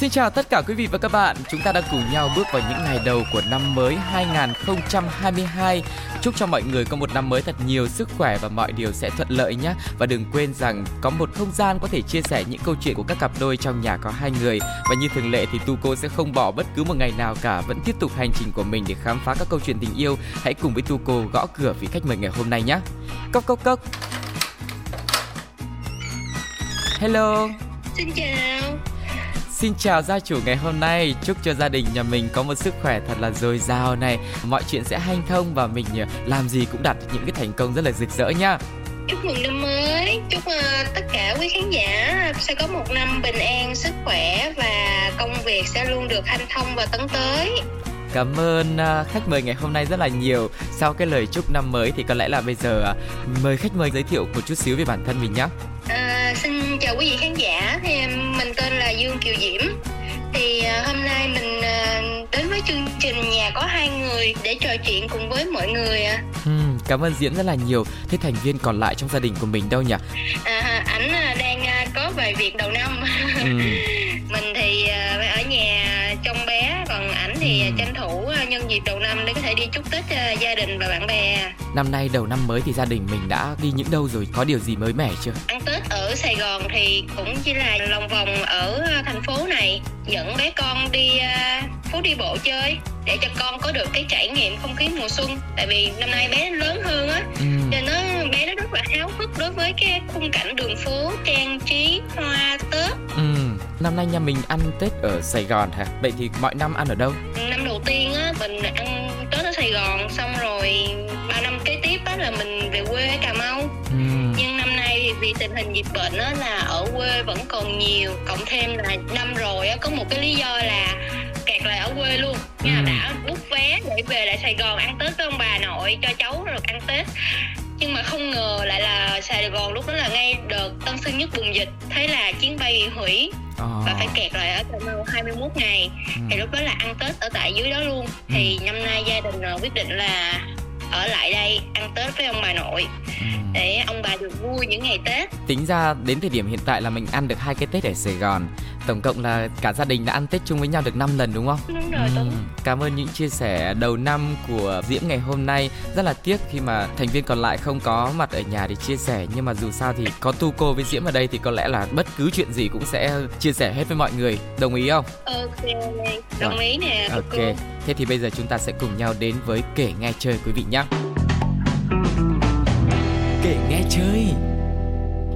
Xin chào tất cả quý vị và các bạn. Chúng ta đang cùng nhau bước vào những ngày đầu của năm mới 2022. Chúc cho mọi người có một năm mới thật nhiều sức khỏe và mọi điều sẽ thuận lợi nhé. Và đừng quên rằng có một không gian có thể chia sẻ những câu chuyện của các cặp đôi trong nhà có hai người. Và như thường lệ thì Tu cô sẽ không bỏ bất cứ một ngày nào cả, vẫn tiếp tục hành trình của mình để khám phá các câu chuyện tình yêu. Hãy cùng với Tu cô gõ cửa vị khách mời ngày hôm nay nhé. Cốc cốc cốc. Hello. Xin chào. Xin chào gia chủ ngày hôm nay, chúc cho gia đình nhà mình có một sức khỏe thật là dồi dào này, mọi chuyện sẽ hanh thông và mình ờ, làm gì cũng đạt những cái thành công rất là rực rỡ nha. Chúc mừng năm mới, chúc uh, tất cả quý khán giả sẽ có một năm bình an, sức khỏe và công việc sẽ luôn được hanh thông và tấn tới. Cảm ơn uh, khách mời ngày hôm nay rất là nhiều. Sau cái lời chúc năm mới thì có lẽ là bây giờ uh, mời khách mời giới thiệu một chút xíu về bản thân mình nhé. À, xin chào quý vị khán giả, thì Dương Kiều Diễm. Thì à, hôm nay mình à, đến với chương trình nhà có hai người để trò chuyện cùng với mọi người ạ. Ừ, cảm ơn Diễm rất là nhiều. Thế thành viên còn lại trong gia đình của mình đâu nhỉ? À, ảnh à, đang có vài việc đầu năm. Ừ. mình thì ở nhà trông bé, còn ảnh thì ừ. tranh thủ nhân dịp đầu năm để có thể đi chúc Tết gia đình và bạn bè. Năm nay đầu năm mới thì gia đình mình đã đi những đâu rồi? Có điều gì mới mẻ chưa? Ăn Tết ở Sài Gòn thì cũng chỉ là lòng vòng ở thành phố này dẫn bé con đi uh, phố đi bộ chơi để cho con có được cái trải nghiệm không khí mùa xuân tại vì năm nay bé lớn hơn á ừ. nên nó bé nó rất là háo hức đối với cái khung cảnh đường phố trang trí hoa tết ừ. Năm nay nhà mình ăn tết ở sài gòn hả? Vậy thì mọi năm ăn ở đâu? Năm đầu tiên á mình ăn tết ở sài gòn xong rồi ba năm kế tiếp á là mình về quê ở cà mau. Ừ. nhưng năm nay vì tình hình dịch bệnh á là ở quê vẫn còn nhiều cộng thêm là năm rồi á có một cái lý do là kẹt lại ở quê luôn. Ừ. đã bút vé để về lại sài gòn ăn tết với ông bà nội cho cháu được ăn tết. Nhưng mà không ngờ lại là Sài Gòn lúc đó là ngay đợt Tân Sơn Nhất bùng dịch thế là chuyến bay bị hủy à. và phải kẹt lại ở Cà Mau 21 ngày ừ. thì lúc đó là ăn Tết ở tại dưới đó luôn ừ. thì năm nay gia đình ờ, quyết định là ở lại đây ăn Tết với ông bà nội. Để ông bà được vui những ngày Tết. Tính ra đến thời điểm hiện tại là mình ăn được hai cái Tết ở Sài Gòn. Tổng cộng là cả gia đình đã ăn Tết chung với nhau được 5 lần đúng không? Đúng rồi, ừ. Cảm ơn những chia sẻ đầu năm của Diễm ngày hôm nay. Rất là tiếc khi mà thành viên còn lại không có mặt ở nhà để chia sẻ nhưng mà dù sao thì có Tu cô với Diễm ở đây thì có lẽ là bất cứ chuyện gì cũng sẽ chia sẻ hết với mọi người. Đồng ý không? Ok, đồng rồi. ý nè. Ok. Cô. Thế thì bây giờ chúng ta sẽ cùng nhau đến với kể nghe chơi quý vị nhé. Kể nghe chơi.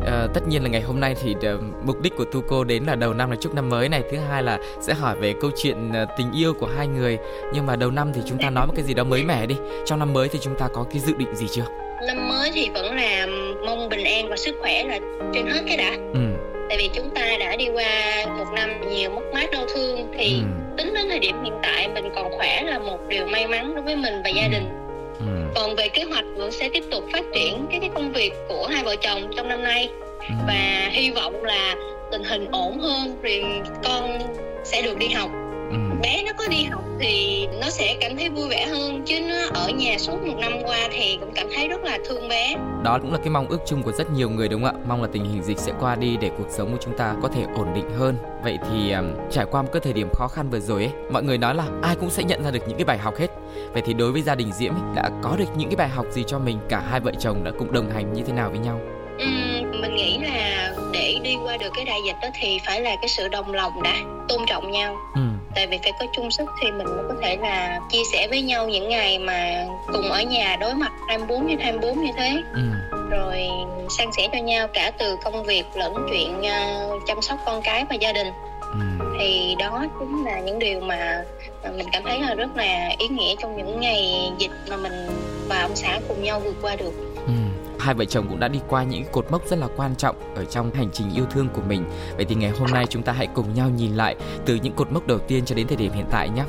À, tất nhiên là ngày hôm nay thì uh, mục đích của Tuco đến là đầu năm là chúc năm mới này thứ hai là sẽ hỏi về câu chuyện uh, tình yêu của hai người nhưng mà đầu năm thì chúng ta nói một cái gì đó mới mẻ đi trong năm mới thì chúng ta có cái dự định gì chưa năm mới thì vẫn là mong bình an và sức khỏe là trên hết cái đã ừ. tại vì chúng ta đã đi qua một năm nhiều mất mát đau thương thì ừ. tính đến thời điểm hiện tại mình còn khỏe là một điều may mắn đối với mình và gia ừ. đình ừ. Còn về kế hoạch vẫn sẽ tiếp tục phát triển cái cái công việc của hai vợ chồng trong năm nay ừ. và hy vọng là tình hình ổn hơn thì con sẽ được đi học. Bé nó có đi học thì nó sẽ cảm thấy vui vẻ hơn chứ nó ở nhà suốt một năm qua thì cũng cảm thấy rất là thương bé. Đó cũng là cái mong ước chung của rất nhiều người đúng không ạ? Mong là tình hình dịch sẽ qua đi để cuộc sống của chúng ta có thể ổn định hơn. Vậy thì um, trải qua một cái thời điểm khó khăn vừa rồi ấy mọi người nói là ai cũng sẽ nhận ra được những cái bài học hết. Vậy thì đối với gia đình diễm ấy, đã có được những cái bài học gì cho mình? Cả hai vợ chồng đã cùng đồng hành như thế nào với nhau? Ừ, mình nghĩ là để đi qua được cái đại dịch đó thì phải là cái sự đồng lòng đã tôn trọng nhau. Ừ. tại vì phải có chung sức thì mình mới có thể là chia sẻ với nhau những ngày mà cùng ở nhà đối mặt 24 trên 24 như thế ừ. rồi san sẻ cho nhau cả từ công việc lẫn chuyện uh, chăm sóc con cái và gia đình ừ. thì đó chính là những điều mà mình cảm thấy là rất là ý nghĩa trong những ngày dịch mà mình và ông xã cùng nhau vượt qua được hai vợ chồng cũng đã đi qua những cột mốc rất là quan trọng ở trong hành trình yêu thương của mình. Vậy thì ngày hôm nay chúng ta hãy cùng nhau nhìn lại từ những cột mốc đầu tiên cho đến thời điểm hiện tại nhé.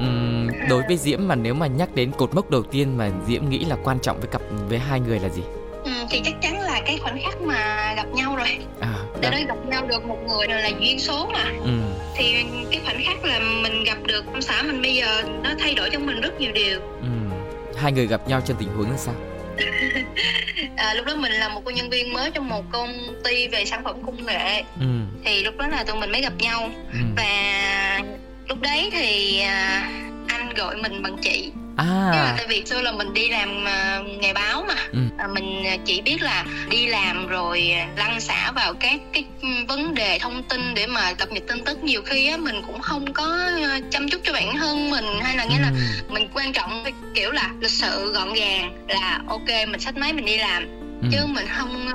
uhm, đối với diễm mà nếu mà nhắc đến cột mốc đầu tiên mà diễm nghĩ là quan trọng với cặp với hai người là gì ừ, thì chắc chắn là cái khoảnh khắc mà gặp nhau rồi à, để nói gặp nhau được một người là duyên số mà ừ. thì cái khoảnh khắc là mình gặp được ông xã mình bây giờ nó thay đổi cho mình rất nhiều điều ừ. hai người gặp nhau trong tình huống là sao à, lúc đó mình là một cô nhân viên mới trong một công ty về sản phẩm công nghệ ừ. thì lúc đó là tụi mình mới gặp nhau ừ. và lúc đấy thì à, anh gọi mình bằng chị à. là tại vì xưa là mình đi làm uh, nghề báo mà ừ. à, mình chỉ biết là đi làm rồi lăn xả vào các cái vấn đề thông tin để mà cập nhật tin tức nhiều khi á mình cũng không có chăm chút cho bản thân mình hay là nghĩa ừ. là mình quan trọng kiểu là lịch sự gọn gàng là ok mình xách máy mình đi làm ừ. chứ mình không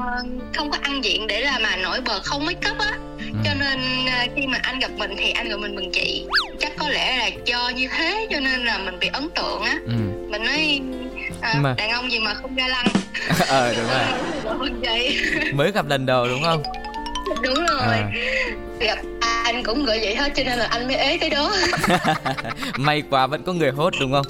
không có ăn diện để là mà nổi bật không make up á ừ. Cho nên khi mà anh gặp mình thì anh gọi mình mừng chị. Chắc có lẽ là do như thế cho nên là mình bị ấn tượng á. Ừ. mình nói à, mà... đàn ông gì mà không ga lăng? Ờ đúng rồi. Mới gặp lần đầu đúng không? Đúng rồi. À. gặp anh cũng gửi vậy hết cho nên là anh mới ế cái đó. May quá vẫn có người hốt đúng không?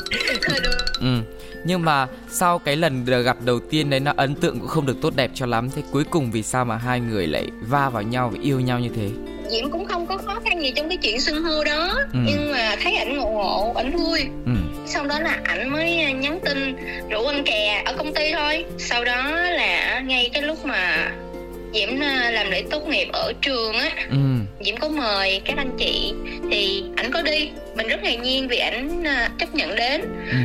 Đúng. ừ nhưng mà sau cái lần gặp đầu tiên đấy nó ấn tượng cũng không được tốt đẹp cho lắm. Thế cuối cùng vì sao mà hai người lại va vào nhau và yêu nhau như thế? Diễm cũng không có khó khăn gì trong cái chuyện xưng hô đó. Ừ. nhưng mà thấy ảnh ngộ ngộ ảnh vui. Ừ. sau đó là ảnh mới nhắn tin rủ anh kè ở công ty thôi. Sau đó là ngay cái lúc mà diễm ờ, làm lễ tốt nghiệp ở trường á ừ. diễm có mời các anh chị. Thì ảnh có đi. Mình rất ngạc nhiên vì ảnh ờ, chấp nhận đến. Ừ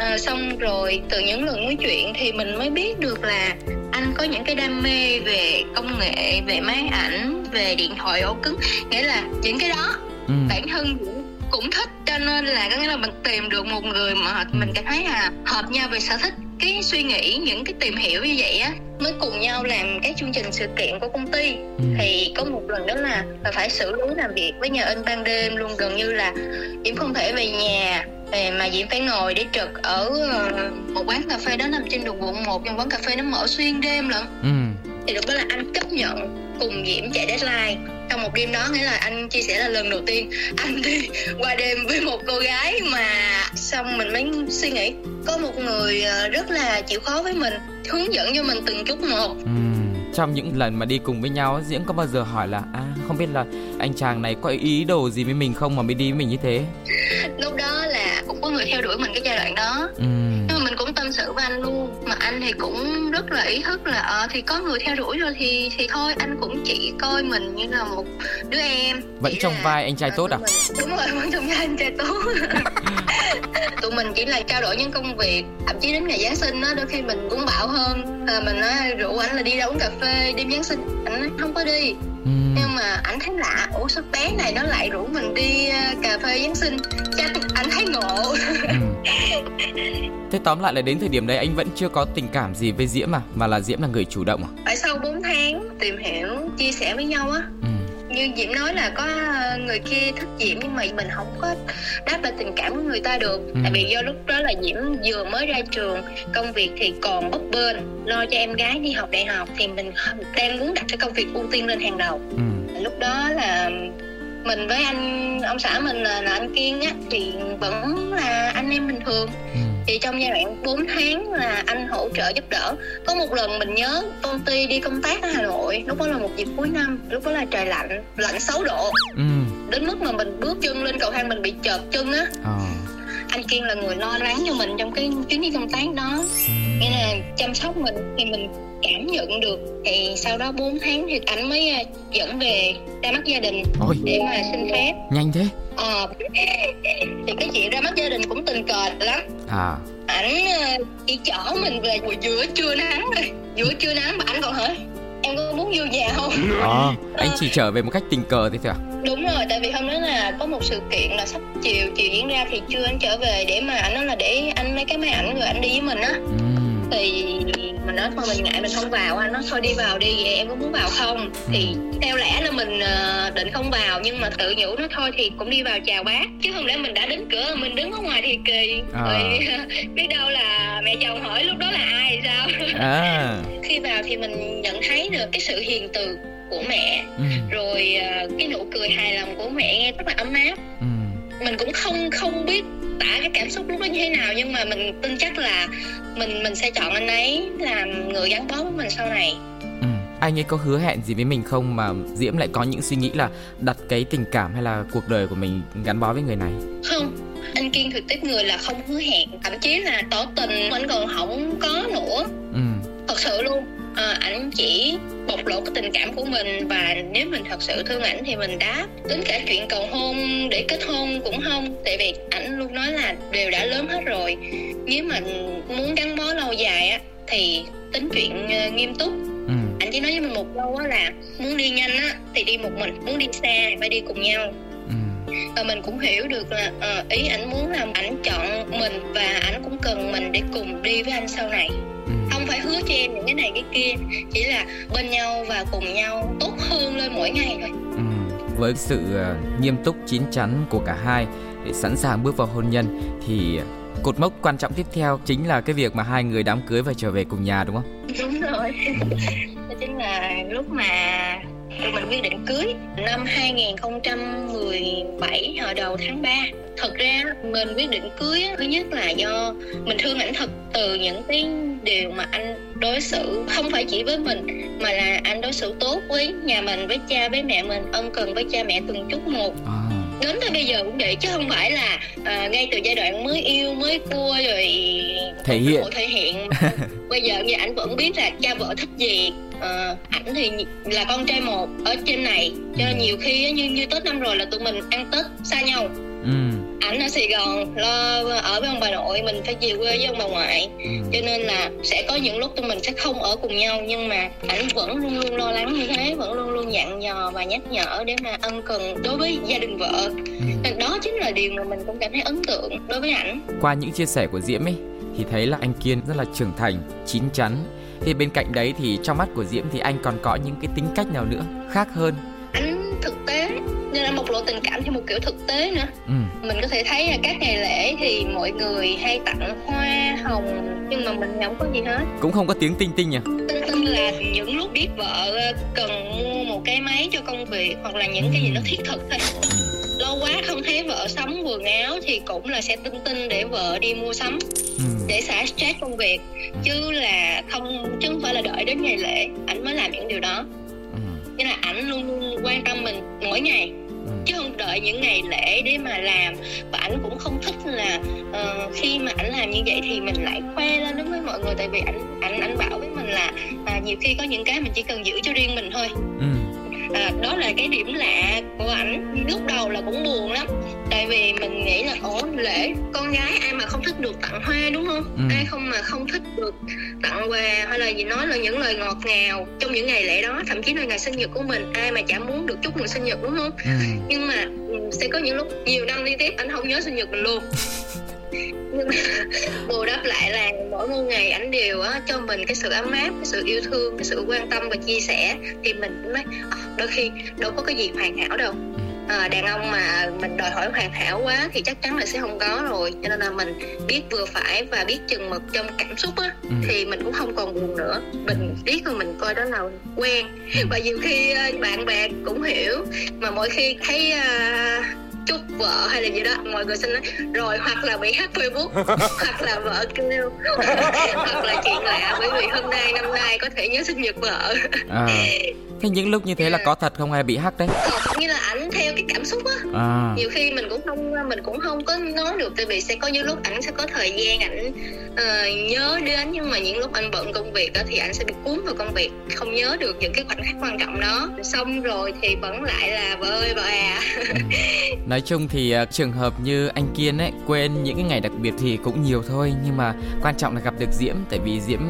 à, xong rồi từ những lần nói chuyện thì mình mới biết được là anh có những cái đam mê về công nghệ về máy ảnh về điện thoại ổ cứng. Nghĩa là những cái đó ừ. bản thân cũng thích cho nên là có nghĩa là mình tìm được một người mà mình cảm thấy là hợp nhau về sở thích cái suy nghĩ những cái tìm hiểu như vậy á mới cùng nhau làm cái chương trình sự kiện của công ty ừ. thì có một lần đó là, phải xử lý làm việc với nhà in ban đêm luôn gần như là diễm không thể về nhà mà Diễm phải ngồi để trực ở ờ, một quán cà phê đó nằm trên đường quận 1 nhưng quán cà phê nó mở xuyên đêm lận ừ. thì lúc đó là anh chấp nhận cùng Diễm chạy deadline trong một đêm đó nghĩa là anh chia sẻ là lần đầu tiên anh đi qua đêm với một cô gái mà xong mình mới suy nghĩ có một người ờ, rất là chịu khó với mình hướng dẫn cho mình từng chút một ừ. trong những lần mà đi cùng với nhau Diễm có bao giờ hỏi là à không biết là anh chàng này có ý đồ gì với mình không mà mới đi với mình như thế lúc đó là cũng có người theo đuổi mình cái giai đoạn đó ừ. Mình cũng tâm sự với anh luôn. Mà anh thì cũng rất là ý thức là ờ thì có người theo đuổi rồi thì thì thôi anh cũng chỉ coi mình như là một đứa em. Vẫn trong là, vai anh trai tốt à? mình, đúng rồi vẫn trong vai anh trai tốt. Tụi mình chỉ là trao đổi những công việc thậm chí đến ngày giáng sinh á đôi khi mình cũng bảo hơn à, mình nói rủ anh là đi ra uống cà phê đêm giáng sinh. Anh nói không có đi. Ừ. nhưng mà anh thấy lạ ủa sao bé này nó lại rủ mình đi uh, cà phê giáng sinh? Chắc anh thấy ngộ. Ừ. thế tóm lại là đến thời điểm đấy anh vẫn chưa có tình cảm gì với diễm à? Mà là diễm là người chủ động à? Phải sau 4 tháng tìm hiểu chia sẻ với nhau á. Ừ. Như diễm nói là có ờ, người kia thích diễm nhưng mà mình không có đáp lại tình cảm của người ta được. Ừ. tại vì do lúc đó là diễm vừa mới ra trường công việc thì còn bấp bênh lo cho em gái đi học đại học thì mình đang muốn đặt cái công việc ưu tiên lên hàng đầu. Ừ. lúc đó là mình với anh ông xã mình là, là anh kiên á thì vẫn là anh em bình thường ừ thì trong giai đoạn 4 tháng là anh hỗ trợ giúp đỡ có một lần mình nhớ công ty đi công tác ở hà nội lúc đó là một dịp cuối năm lúc đó là trời lạnh lạnh 6 độ ừ. đến mức mà mình bước chân lên cầu thang mình bị chợt chân á ờ. anh kiên là người lo lắng cho mình trong cái chuyến đi công tác đó ừ. Nghĩa là chăm sóc mình thì mình cảm nhận được. Thì sau đó 4 tháng thì anh mới à, dẫn về ra mắt gia đình Ôi. để mà xin phép. Nhanh thế. Ờ. Thì cái chuyện ra mắt gia đình cũng tình cờ lắm. À. Ảnh à, chỉ chở mình về giữa trưa nắng rồi giữa trưa nắng mà anh còn hỏi em có muốn vô nhà không? À, anh chỉ trở về một cách tình cờ thế thôi à? Đúng rồi tại vì hôm đó là có một sự kiện là sắp chiều chiều diễn ra thì chưa anh trở về để mà anh nói là để anh lấy cái máy ảnh rồi anh đi với mình á. Ừ thì mình nói thôi mình ngại mình không vào anh nói thôi đi vào đi vậy em có muốn vào không thì ừ. theo lẽ là mình uh, định không vào nhưng mà tự nhủ nó thôi thì cũng đi vào chào bác chứ không lẽ mình đã đến cửa mình đứng ở ngoài thì kỳ à. rồi biết đâu là mẹ chồng hỏi lúc đó là ai sao à. khi vào thì mình nhận thấy được cái sự hiền từ của mẹ ừ. rồi uh, cái nụ cười hài lòng của mẹ nghe rất là ấm áp ừ mình cũng không không biết tả cái cảm xúc lúc đó như thế nào nhưng mà mình tin chắc là mình mình sẽ chọn anh ấy làm người gắn bó với mình sau này. Ừ. anh ấy có hứa hẹn gì với mình không mà diễm lại có những suy nghĩ là đặt cái tình cảm hay là cuộc đời của mình gắn bó với người này? Không. Anh kiên thực tiếp người là không hứa hẹn. Thậm chí là tỏ tình anh còn không có nữa. Ừ. thật sự luôn à, ảnh chỉ bộc lộ cái tình cảm của mình và nếu mình thật sự thương ảnh thì mình đáp. Tính cả chuyện cầu hôn để kết hôn cũng không. Tại vì ảnh luôn nói là đều đã lớn hết rồi. Nếu mà muốn gắn bó lâu dài á thì tính chuyện uh, nghiêm túc. Ừ. anh chỉ nói với mình một câu á là muốn đi nhanh á thì đi một mình muốn đi xa phải đi cùng nhau. Ừ. và mình cũng hiểu được là uh, ý ảnh muốn là ảnh chọn mình và ảnh cũng cần mình để cùng đi với anh sau này phải hứa cho em những cái này cái kia chỉ là bên nhau và cùng nhau tốt hơn lên mỗi ngày thôi ừ. với sự uh, nghiêm túc chín chắn của cả hai để sẵn sàng bước vào hôn nhân thì cột mốc quan trọng tiếp theo chính là cái việc mà hai người đám cưới và trở về cùng nhà đúng không? Đúng rồi. Đó chính là lúc mà tụi mình quyết định cưới năm 2017 hồi đầu tháng 3 thật ra mình quyết định cưới thứ nhất là do mình thương ảnh thật từ những cái điều mà anh đối xử không phải chỉ với mình mà là anh đối xử tốt với nhà mình với cha với mẹ mình ân cần với cha mẹ từng chút một. À. Đến tới bây giờ cũng vậy chứ không phải là à, ngay từ giai đoạn mới yêu mới cua rồi thể hiện. thể hiện. Bây giờ như anh vẫn biết là cha vợ thích gì à, ảnh thì là con trai một ở trên này. Cho nên ừ. nhiều khi như như tết năm rồi là tụi mình ăn tết xa nhau ảnh ở Sài Gòn lo ở với ông bà nội mình phải về quê với ông bà ngoại ừ. cho nên là sẽ có những lúc tụi mình sẽ không ở cùng nhau nhưng mà ảnh vẫn luôn luôn lo lắng như thế vẫn luôn luôn dặn dò và nhắc nhở để mà ân cần đối với gia đình vợ ừ. đó chính là điều mà mình cũng cảm thấy ấn tượng đối với ảnh qua những chia sẻ của Diễm ấy thì thấy là anh Kiên rất là trưởng thành chín chắn thì bên cạnh đấy thì trong mắt của Diễm thì anh còn có những cái tính cách nào nữa khác hơn nên là bộc lộ tình cảm theo một kiểu thực tế nữa. Ừ. mình có thể thấy là các ngày lễ thì mọi người hay tặng hoa hồng nhưng mà mình không có gì hết. Cũng không có tiếng tinh tinh nhỉ? Tinh tinh là những lúc biết vợ cần mua một cái máy cho công việc hoặc là những cái gì nó thiết thực thôi. Ừ. lâu quá không thấy vợ sắm quần áo thì cũng là sẽ tinh tinh để vợ đi mua sắm ừ. để xả stress công việc. Chứ là không chứ không phải là đợi đến ngày lễ ảnh mới làm những điều đó nghĩa là ảnh luôn luôn quan tâm mình mỗi ngày. Ừ. chứ không đợi những ngày lễ để mà làm. Và ảnh cũng không thích là uh, khi mà ảnh làm như vậy thì mình lại khoe lên đối với mọi người. Tại vì ảnh ảnh ảnh bảo với mình là à, nhiều khi có những cái mình chỉ cần giữ cho riêng mình thôi. Ừ. À, đó là cái điểm lạ của ảnh. Lúc đầu là cũng buồn lắm tại vì mình nghĩ là ủa lễ con gái ai mà không thích được tặng hoa đúng không ừ. ai không mà không thích được tặng quà hay là gì nói là những lời ngọt ngào trong những ngày lễ đó thậm chí là ngày sinh nhật của mình ai mà chả muốn được chúc mừng sinh nhật đúng không ừ. nhưng mà ừ, sẽ có những lúc nhiều năm liên tiếp anh không nhớ sinh nhật mình luôn nhưng mà bù đắp lại là mỗi một ngày ảnh đều á cho mình cái sự ấm áp cái sự yêu thương cái sự quan tâm và chia sẻ thì mình cũng nói à, đôi khi đâu có cái gì hoàn hảo đâu à, đàn ông mà mình đòi hỏi hoàn hảo quá thì chắc chắn là sẽ không có rồi cho nên là mình biết vừa phải và biết chừng mực trong cảm xúc á ừ. thì mình cũng không còn buồn nữa mình biết rồi mình coi đó là quen ừ. và nhiều khi bạn bè cũng hiểu mà mỗi khi thấy uh, chúc vợ hay là gì đó mọi người xin nói rồi hoặc là bị hack facebook hoặc là vợ kêu hoặc là chuyện lạ bởi vì hôm nay năm nay có thể nhớ sinh nhật vợ à. Thế những lúc như thế là có thật không hay bị hack đấy? Thật như là ảnh theo cái cảm xúc á. À. Nhiều khi mình cũng không mình cũng không có nói được tại vì sẽ có những lúc ảnh sẽ có thời gian ảnh uh, nhớ đến nhưng mà những lúc anh bận công việc đó thì ảnh sẽ bị cuốn vào công việc không nhớ được những cái khoảnh khắc quan trọng đó. Xong rồi thì vẫn lại là vợ ơi vợ à. Nói chung thì uh, trường hợp như anh Kiên ấy quên những cái ngày đặc biệt thì cũng nhiều thôi nhưng mà quan trọng là gặp được Diễm tại vì Diễm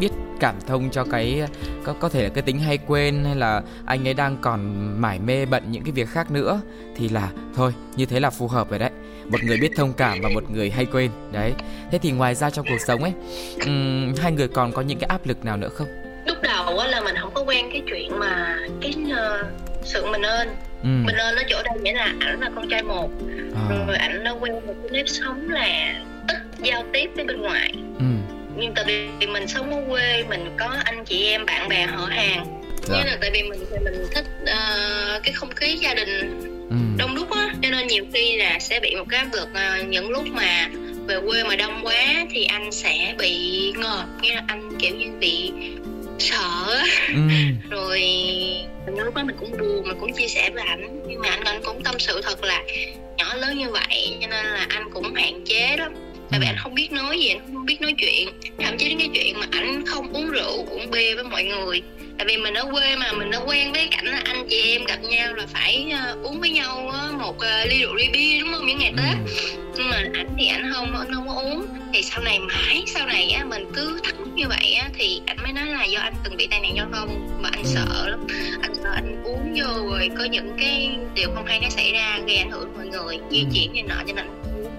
biết cảm thông cho cái có có thể là cái tính hay quên hay là anh ấy đang còn mải mê bận những cái việc khác nữa thì là thôi như thế là phù hợp rồi đấy. Một người biết thông cảm và một người hay quên đấy. Thế thì ngoài ra trong cuộc sống ấy um, hai người còn có những cái áp lực nào nữa không? Lúc đầu là mình không có quen cái chuyện mà cái uh, sự mình ơn ừ. mình ơn nó chỗ đây nghĩa là ảnh là con trai một à. rồi ảnh đã quen một cái nếp sống là ít giao tiếp với bên ngoài ừ nhưng tại vì mình sống ở quê mình có anh chị em bạn bè họ hàng dạ. như là tại vì mình thì mình thích uh, cái không khí gia đình ừ. đông đúc á cho nên nhiều khi là sẽ bị một cái áp lực uh, những lúc mà về quê mà đông quá thì anh sẽ bị ngợp nghĩa là anh kiểu như bị sợ ừ. rồi lúc đó mình cũng buồn mình cũng chia sẻ với ảnh. Nhưng mà anh anh cũng tâm sự thật là nhỏ lớn như vậy cho nên là anh cũng hạn chế lắm. Tại vì ừ. anh không biết nói gì anh không biết nói chuyện. Thậm chí đến cái chuyện mà anh không uống rượu uống bia với mọi người. Tại vì mình ở quê mà mình đã quen với cảnh là anh chị em gặp nhau là phải uh, uống với nhau uh, một uh, ly rượu ly bia đúng không? Những ngày tết. ừ. Nhưng mà anh thì anh không anh không có uống thì sau này mãi sau này á mình cứ thắc mắc như vậy á thì anh mới nói là do anh từng bị tai nạn giao thông và anh ừ. sợ lắm anh sợ anh uống vô rồi có những cái điều không hay nó xảy ra gây ảnh hưởng mọi người di ừ. chuyển như nọ cho nên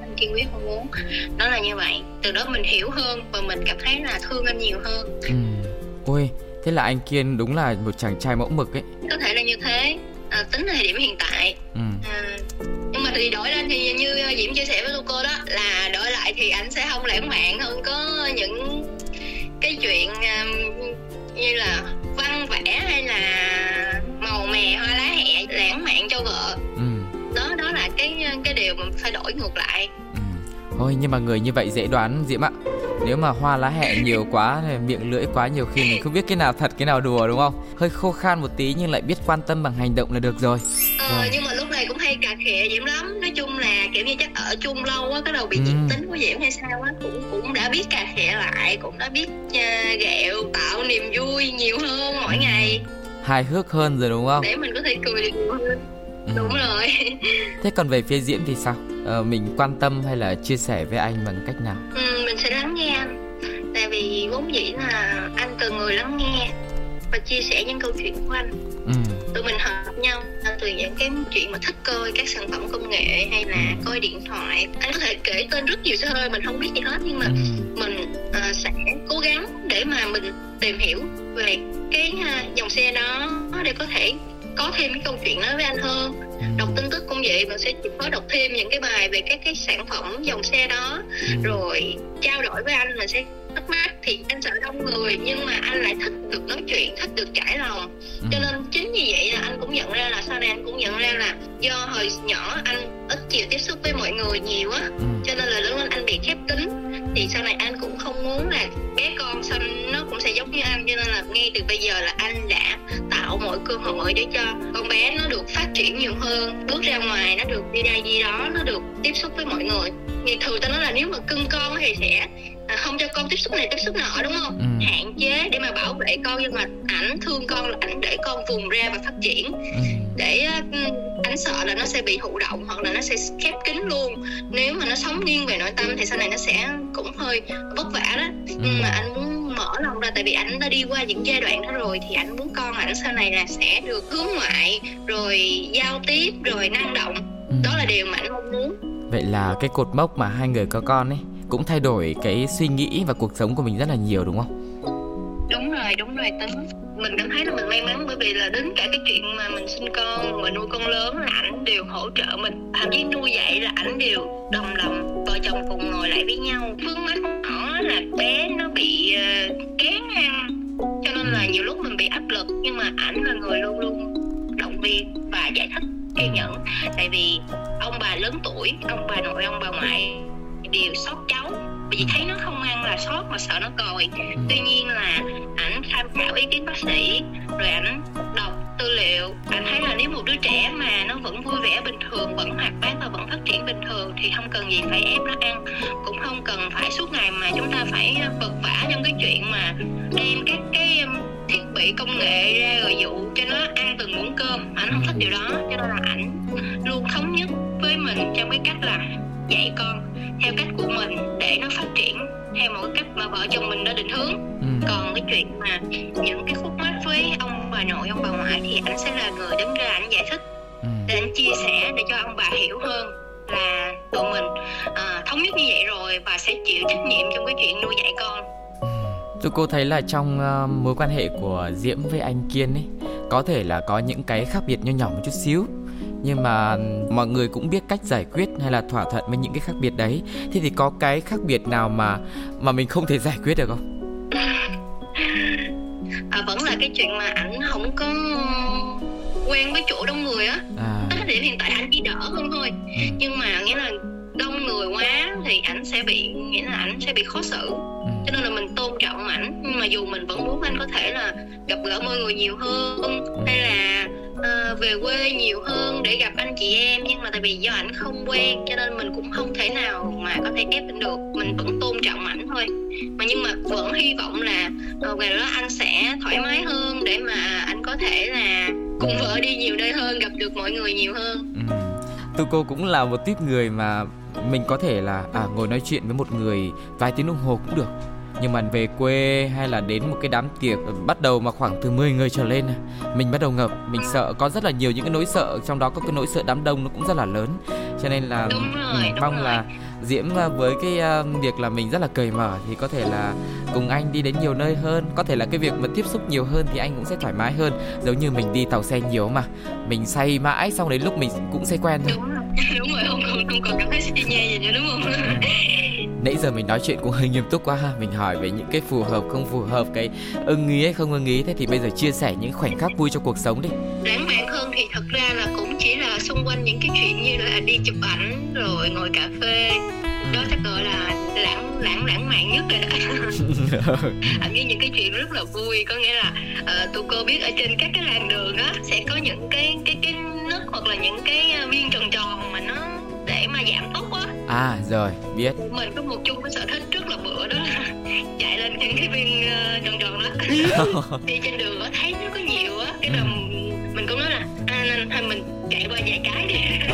anh kiên quyết không uống đó là như vậy từ đó mình hiểu hơn và mình cảm thấy là thương anh nhiều hơn ừ. ôi thế là anh kiên đúng là một chàng trai mẫu mực ấy có thể là như thế à, tính thời điểm hiện tại ừ. à, mà thì đổi lên thì như diễm chia sẻ với cô đó là đổi lại thì anh sẽ không lãng mạn hơn có những cái chuyện um, như là văn vẽ hay là màu mè hoa lá hẹ lãng mạn cho vợ ừ. đó đó là cái cái điều mà phải đổi ngược lại. Thôi nhưng mà người như vậy dễ đoán diễm ạ. Nếu mà hoa lá hẹ nhiều quá miệng lưỡi quá nhiều khi mình không biết cái nào thật cái nào đùa đúng không? Hơi khô khan một tí nhưng lại biết quan tâm bằng hành động là được rồi. Ờ rồi. nhưng mà lúc này cũng hay cà khịa diễm lắm. Nói chung là kiểu như chắc ở chung lâu á cái đầu bị ừ. nhiệt tính của diễm hay sao á cũng cũng đã biết cà khịa lại cũng đã biết uh, ghẹo tạo niềm vui nhiều hơn mỗi ừ. ngày. Hài hước hơn rồi đúng không? Để mình có thể cười được nhiều hơn ừ. đúng rồi thế còn về phía diễm thì sao ờ, mình quan tâm hay là chia sẻ với anh bằng cách nào ừ, mình sẽ lắng nghe anh tại vì vốn dĩ là anh cần người lắng nghe và chia sẻ những câu chuyện của anh ừ. tụi mình hợp nhau từ những cái chuyện mà thích coi các sản phẩm công nghệ hay là ừ. coi điện thoại anh có thể kể tên rất nhiều xe hơi mình không biết gì hết nhưng mà ừ. mình uh, sẽ cố gắng để mà mình tìm hiểu về cái uh, dòng xe đó để có thể có thêm cái câu chuyện đó với anh hơn ừ. đọc tin tức cũng vậy mình sẽ chịu khó đọc thêm những cái bài về các cái sản phẩm dòng xe đó ừ. rồi trao đổi với anh mình sẽ thắc mắc thì anh sợ đông người nhưng mà anh lại thích được nói chuyện thích được trải lòng ừ. cho nên chính vì vậy là anh cũng nhận ra là sau này anh cũng nhận ra là do hồi nhỏ anh ít chịu tiếp xúc với mọi người nhiều á cho nên là lớn lên anh bị khép kín thì sau này anh cũng không muốn là bé con xanh nó cũng sẽ giống như anh cho nên là ngay từ bây giờ là anh đã tạo mọi cơ hội để cho con bé nó được phát triển nhiều hơn bước ra ngoài nó được đi đây đi đó nó được tiếp xúc với mọi người. Thì thường ta nói là nếu mà cưng con thì sẽ à, không cho con tiếp xúc này tiếp xúc nọ đúng không? Ừ. hạn chế để mà bảo vệ con nhưng mà ảnh thương con là ảnh để con vùng ra và phát triển. Ừ. để ảnh sợ là nó sẽ bị thụ động hoặc là nó sẽ khép kín luôn. Nếu mà nó sống nghiêng về nội tâm thì sau này nó sẽ cũng hơi vất vả đó ừ. nhưng mà anh muốn mở lòng ra tại vì ảnh đã đi qua những giai đoạn đó rồi thì ảnh muốn con ảnh sau này là sẽ được hướng ngoại rồi giao tiếp rồi năng động. Ừ. đó là điều mà anh mong muốn. Vậy là cái cột mốc mà hai người có con ấy cũng thay đổi cái suy nghĩ và cuộc sống của mình rất là nhiều đúng không? Đúng rồi đúng rồi tính. Mình cảm thấy là mình may mắn bởi vì là đến cả cái chuyện mà mình sinh con mà nuôi con lớn là ảnh đều hỗ trợ mình. Thậm chí nuôi dạy là ảnh đều đồng lòng vợ chồng cùng ngồi lại với nhau phương mắt là bé nó bị uh, kén ăn cho nên là nhiều lúc mình bị áp lực nhưng mà ảnh là người luôn luôn động viên và giải thích kiên nhẫn. Tại vì ông bà lớn tuổi ông bà nội ông bà ngoại đều sót cháu. Vì thấy nó không ăn là sót mà sợ nó còi. Tuy nhiên là ảnh tham khảo ý kiến bác sĩ rồi ảnh đọc tư liệu. Ảnh thấy là nếu một đứa trẻ mà nó vẫn vui vẻ bình thường, vẫn hoạt bát và vẫn phát triển bình thường thì không cần gì phải ép nó ăn. Cũng không cần phải suốt ngày mà chúng ta phải ờ, vật vả trong cái chuyện mà đem các cái thiết bị công nghệ ra rồi dụ cho nó ăn từng muỗng cơm. Ảnh không thích điều đó, cho nên là ảnh luôn thống nhất với mình trong cái cách là dạy con theo cách của mình để nó phát triển theo một cách mà vợ chồng mình đã định hướng. Ừ. còn cái chuyện mà những cái khúc mắc với ông bà nội ông bà ngoại thì anh sẽ là người đứng ra anh giải thích. Ừ. để anh chia sẻ để cho ông bà hiểu hơn là tụi mình à, thống nhất như vậy rồi và sẽ chịu trách nhiệm trong cái chuyện nuôi dạy con. Tôi cô thấy là trong uh, mối quan hệ của Diễm với anh Kiên ấy có thể là có những cái khác biệt nho nhỏ một chút xíu nhưng mà mọi người cũng biết cách giải quyết hay là thỏa thuận với những cái khác biệt đấy thế thì có cái khác biệt nào mà mà mình không thể giải quyết được không à, vẫn là cái chuyện mà ảnh không có quen với chỗ đông người á à. thì hiện tại anh chỉ đỡ hơn thôi ừ. nhưng mà nghĩa là đông người quá thì ảnh sẽ bị nghĩa là ảnh sẽ bị khó xử ừ. cho nên là mình tôn trọng ảnh nhưng mà dù mình vẫn muốn anh có thể là gặp gỡ mọi người nhiều hơn ừ. hay là uh, về quê nhiều hơn để gặp anh chị em nhưng mà tại vì do ảnh không quen cho nên mình cũng không thể nào mà có thể ép anh được. Mình vẫn tôn trọng ảnh thôi. Mà nhưng mà vẫn hy vọng là ờ, uh, ngày đó anh sẽ thoải mái hơn để mà anh có thể là cùng vợ đi nhiều nơi hơn gặp được mọi người nhiều hơn. Ừ. Tôi cô cũng là một tiếp người mà mình có thể là à, ngồi nói chuyện với một người vài tiếng đồng hồ cũng được nhưng mà về quê hay là đến một cái đám tiệc bắt đầu mà khoảng từ 10 người trở lên mình bắt đầu ngập mình sợ có rất là nhiều những cái nỗi sợ trong đó có cái nỗi sợ đám đông nó cũng rất là lớn. Cho nên là đúng rồi, đúng mong rồi. là diễm à, với cái à, việc là mình rất là cởi mở thì có thể là cùng anh đi đến nhiều nơi hơn. Có thể là cái việc mà tiếp xúc nhiều hơn thì anh cũng sẽ thoải mái hơn. Giống như mình đi tàu xe nhiều mà. Mình say mãi xong đến lúc mình cũng sẽ quen thôi. Đúng rồi đúng rồi không còn không còn cảm thấy say nhẹ gì nữa đúng không nãy giờ mình nói chuyện cũng hơi nghiêm túc quá ha. Mình hỏi về những cái phù hợp không phù hợp cái ưng ý hay không ưng ý. Thế thì bây giờ chia sẻ những khoảnh khắc vui trong cuộc sống đi. Lãng mạn hơn thì thật ra là cũng chỉ là xung quanh những cái chuyện như là đi chụp ảnh rồi ngồi cà phê. Đó chắc gọi là lãng lãng lãng mạn nhất rồi đó. Anh nghĩ những cái chuyện rất là vui. Có nghĩa là uh, tụi cô biết ở trên các cái làn đường á sẽ có những cái cái cái nấc hoặc là những cái ờ, viên tròn tròn mà nó để mà giảm tốc à rồi biết. Mình có một chung cái sở thích rất là bữa đó. Là chạy lên những cái viên uh, tròn tròn đó. Đi trên đường á thấy nó có nhiều á. Cái là ừ. mình cũng nói là à nên thôi mình chạy qua vài cái đi.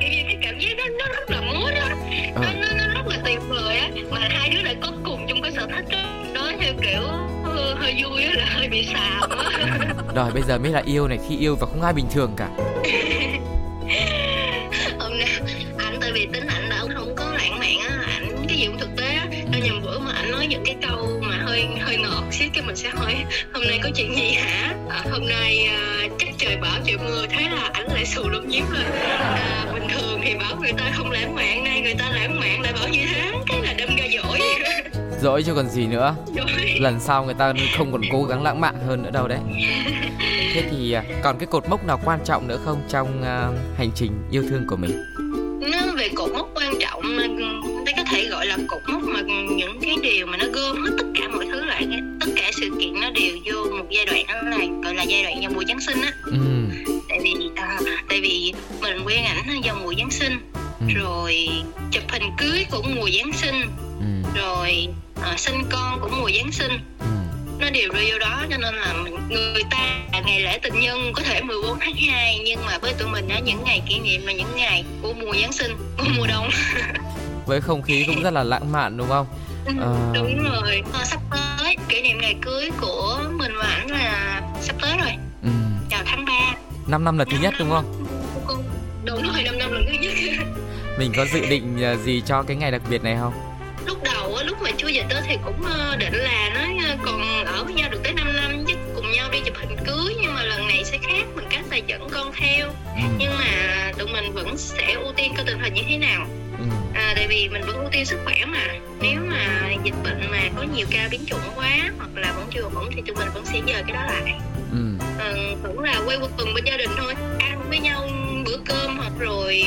Cái, cái cảm giác đó nó rất là múa đó. Nó, nó, nó rất là tuyệt vời á. Mà hai đứa lại có cùng chung cái sở thích đó nói theo kiểu hơi, hơi vui á là hơi bị xàm á. Rồi bây giờ mới là yêu này khi yêu và không ai bình thường cả chuyện gì hả? À, hôm nay à, chắc trời bão trời mưa thế là ảnh lại xù lông nhím lên. À, bình thường thì bảo người ta không lãng mạn nay người ta lãng mạn lại bảo như thế cái là đâm ra dỗi dỗi chứ còn gì nữa. Dỗi. lần sau người ta không còn cố gắng lãng mạn hơn nữa đâu đấy. Thế thì à, còn cái cột mốc nào quan trọng nữa không trong uh, hành trình yêu thương của mình? Nó về cột mốc quan trọng đây có thể gọi là cột mốc mà những cái điều mà nó gom hết tất cả mọi thứ lại tất sự kiện nó đều vô một giai đoạn đó là gọi là giai đoạn vào mùa giáng sinh á. Ừ. tại vì à, tại vì mình quen ảnh vào mùa giáng sinh ừ. rồi chụp hình cưới cũng mùa giáng sinh ừ. rồi à, sinh con cũng mùa giáng sinh. Ừ. Nó đều rơi vô đó cho nên là người ta ngày lễ tình nhân có thể 14 tháng 2 nhưng mà với tụi mình á những ngày kỷ niệm là những ngày của mùa Giáng sinh của mùa đông. Với không khí cũng rất là lãng mạn đúng không? À... đúng rồi. À, sắp tới kỷ niệm ngày cưới của mình và ảnh là sắp tới rồi. Ừ. chào tháng 3 5 năm là thứ nhất đúng không? Đúng rồi 5 năm là thứ nhất. Mình có dự định à, gì cho cái ngày đặc biệt này không? Lúc đầu lúc mà chưa dịch tới thì cũng ờ, định là nói ờ, còn ở với nhau được tới 5 năm chứ cùng nhau đi chụp hình cưới nhưng mà lần này sẽ khác mình cách là dẫn con theo. Ừ. nhưng mà tụi mình vẫn sẽ ưu tiên coi tình hình như thế nào. À, tại vì mình vẫn ưu tiên sức khỏe mà. Nếu mà dịch bệnh mà có nhiều ca biến chủng quá hoặc là vẫn chưa ổn thì tụi mình vẫn sẽ dời cái đó lại. Ừ. à, vẫn là quay quần bên gia đình thôi. Ăn với nhau bữa cơm hoặc rồi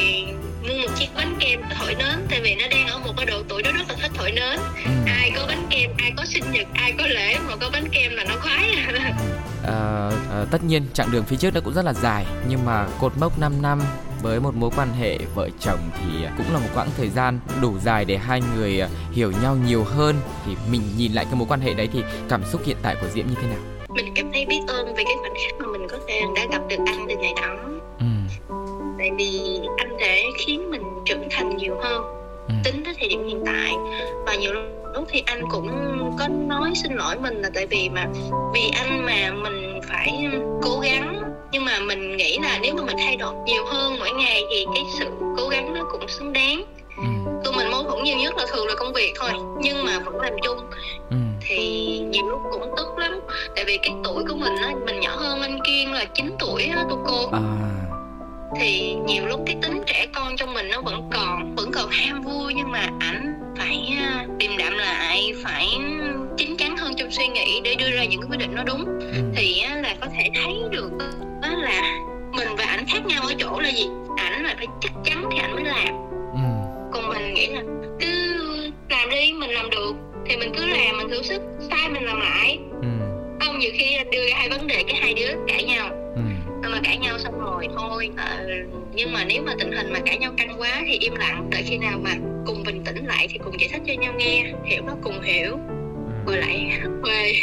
mua một chiếc bánh kem thổi nến tại vì nó đang ở một cái độ tuổi đó rất là thích thổi nến. Ừ. ai có bánh kem ai có sinh nhật ai có lễ mà có bánh kem là nó khoái. À, à, tất nhiên chặng đường phía trước nó cũng rất là dài nhưng mà cột mốc 5 năm với một mối quan hệ vợ chồng thì cũng là một quãng thời gian đủ dài để hai người à, hiểu nhau nhiều hơn. Thì mình nhìn lại cái mối quan hệ đấy thì cảm xúc hiện tại của diễm như thế nào? Mình cảm thấy biết ơn về cái khoảnh khắc mà mình có thể đã gặp được anh từ ngày đó. Ừ. Tại vì anh đã khiến mình trưởng thành nhiều hơn ừ. tính tới thời điểm hiện tại. Và nhiều lúc thì anh cũng có nói xin lỗi mình là tại vì mà vì anh mà mình phải cố gắng nhưng mà mình nghĩ là nếu mà mình thay đổi nhiều hơn mỗi ngày thì cái sự cố gắng nó cũng xứng đáng. Ừ. tụi mình mâu thuẫn nhiều nhất là thường là công việc thôi nhưng mà vẫn làm chung. Ừ. thì nhiều lúc cũng tức lắm. Tại vì cái tuổi của mình á mình nhỏ hơn anh kiên là 9 tuổi á tụi cô. À. Thì nhiều lúc cái tính trẻ con trong mình nó vẫn còn vẫn còn ham vui nhưng mà ảnh phải à, điềm đạm lại phải chín chắn hơn trong suy nghĩ để đưa ra những cái quyết định nó đúng. Ừ. thì là có thể thấy được là mình và ảnh khác nhau ở chỗ là gì? Ảnh là phải chắc chắn thì ảnh mới làm. Ừ. còn mình nghĩ là cứ làm đi mình làm được thì mình cứ làm mình thử sức sai mình làm lại. Ừ. không nhiều khi đưa ra hai vấn đề cái hai đứa cãi nhau. Ừ. mà cãi nhau xong rồi thôi à, nhưng mà nếu mà tình hình mà cãi nhau căng quá thì im lặng đợi khi nào mà cùng bình tĩnh lại thì cùng giải thích cho nhau nghe hiểu nó cùng hiểu. Rồi lại quê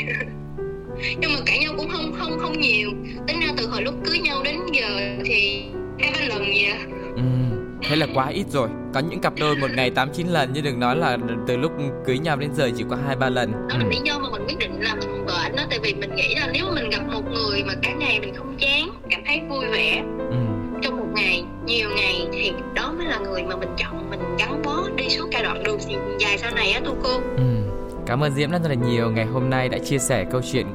nhưng mà cãi nhau cũng không không không nhiều. Tính ra từ hồi lúc cưới nhau đến giờ thì hai ba lần gì à? Ừ, thế là quá ít rồi. Có những cặp đôi một ngày tám chín lần nhưng đừng nói là từ lúc cưới nhau đến giờ chỉ có hai ba lần. Đó là lý do mà mình quyết định làm vợ đó tại vì mình nghĩ là nếu mà mình gặp một người mà cả ngày mình không chán cảm thấy vui vẻ ừ. trong một ngày nhiều ngày thì đó mới là người mà mình chọn. Mình gắn bó đi suốt cả đoạn đường dài sau này á tu cô. Ừ Cảm ơn Diễm rất là nhiều ngày hôm nay đã chia sẻ câu chuyện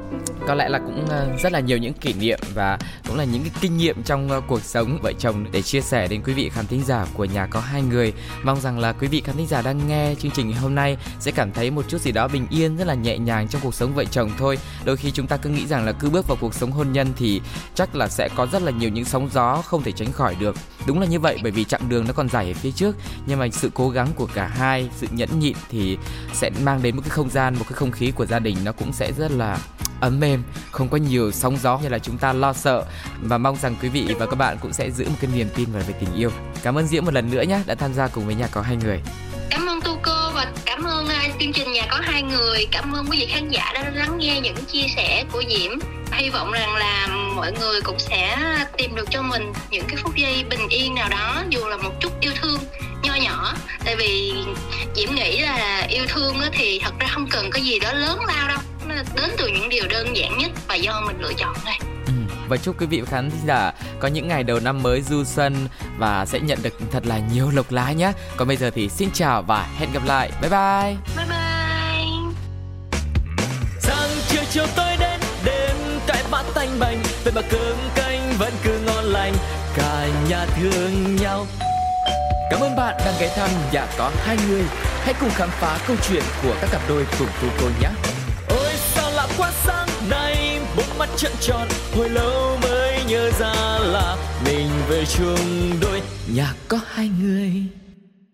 có lẽ là cũng ờ, rất là nhiều những kỷ niệm và cũng là những cái kinh nghiệm trong ờ, cuộc sống vợ chồng để chia sẻ đến quý vị khán thính giả của nhà có hai người. Mong rằng là quý vị khán thính giả đang nghe chương trình ngày hôm nay sẽ cảm thấy một chút gì đó bình yên rất là nhẹ nhàng trong cuộc sống vợ chồng thôi. Đôi khi chúng ta cứ nghĩ rằng là cứ bước vào cuộc sống hôn nhân thì chắc là sẽ có rất là nhiều những sóng gió không thể tránh khỏi được. Đúng là như vậy bởi vì chặng đường nó còn dài ở phía trước nhưng mà sự cố gắng của cả hai, sự nhẫn nhịn thì sẽ mang đến một cái không gian, một cái không khí của gia đình nó cũng sẽ rất là ấm mềm không có nhiều sóng gió như là chúng ta lo sợ và mong rằng quý vị và các bạn cũng sẽ giữ một cái niềm tin vào về tình yêu. Cảm ơn Diễm một lần nữa nhé đã tham gia cùng với nhà có hai người. Cảm ơn Tu Cô và cảm ơn uh, chương trình nhà có hai người. Cảm ơn quý vị khán giả đã lắng nghe những chia sẻ của Diễm. Hy vọng rằng là mọi người cũng sẽ tìm được cho mình những cái phút giây bình yên nào đó dù là một chút yêu thương nho nhỏ tại vì diễm nghĩ là yêu thương thì thật ra không cần có gì đó lớn lao đâu nó đến từ những điều đơn giản nhất và do mình lựa chọn thôi và chúc quý vị khán giả có những ngày đầu năm mới du xuân và sẽ nhận được thật là nhiều lộc lá nhé. Còn bây giờ thì xin chào và hẹn gặp lại. Bye bye. Bye bye. Sáng chiều chiều tối đến đêm cái bát tanh bành vậy mà cơm canh vẫn cứ ngon lành cả nhà thương nhau Cảm ơn bạn đang ghé thăm nhà có hai người. Hãy cùng khám phá câu chuyện của các cặp đôi cùng tu cô nhé. Ôi sao lạ quá sáng mắt trợn tròn, hồi lâu mới nhớ ra là mình về chung đôi nhà có hai người.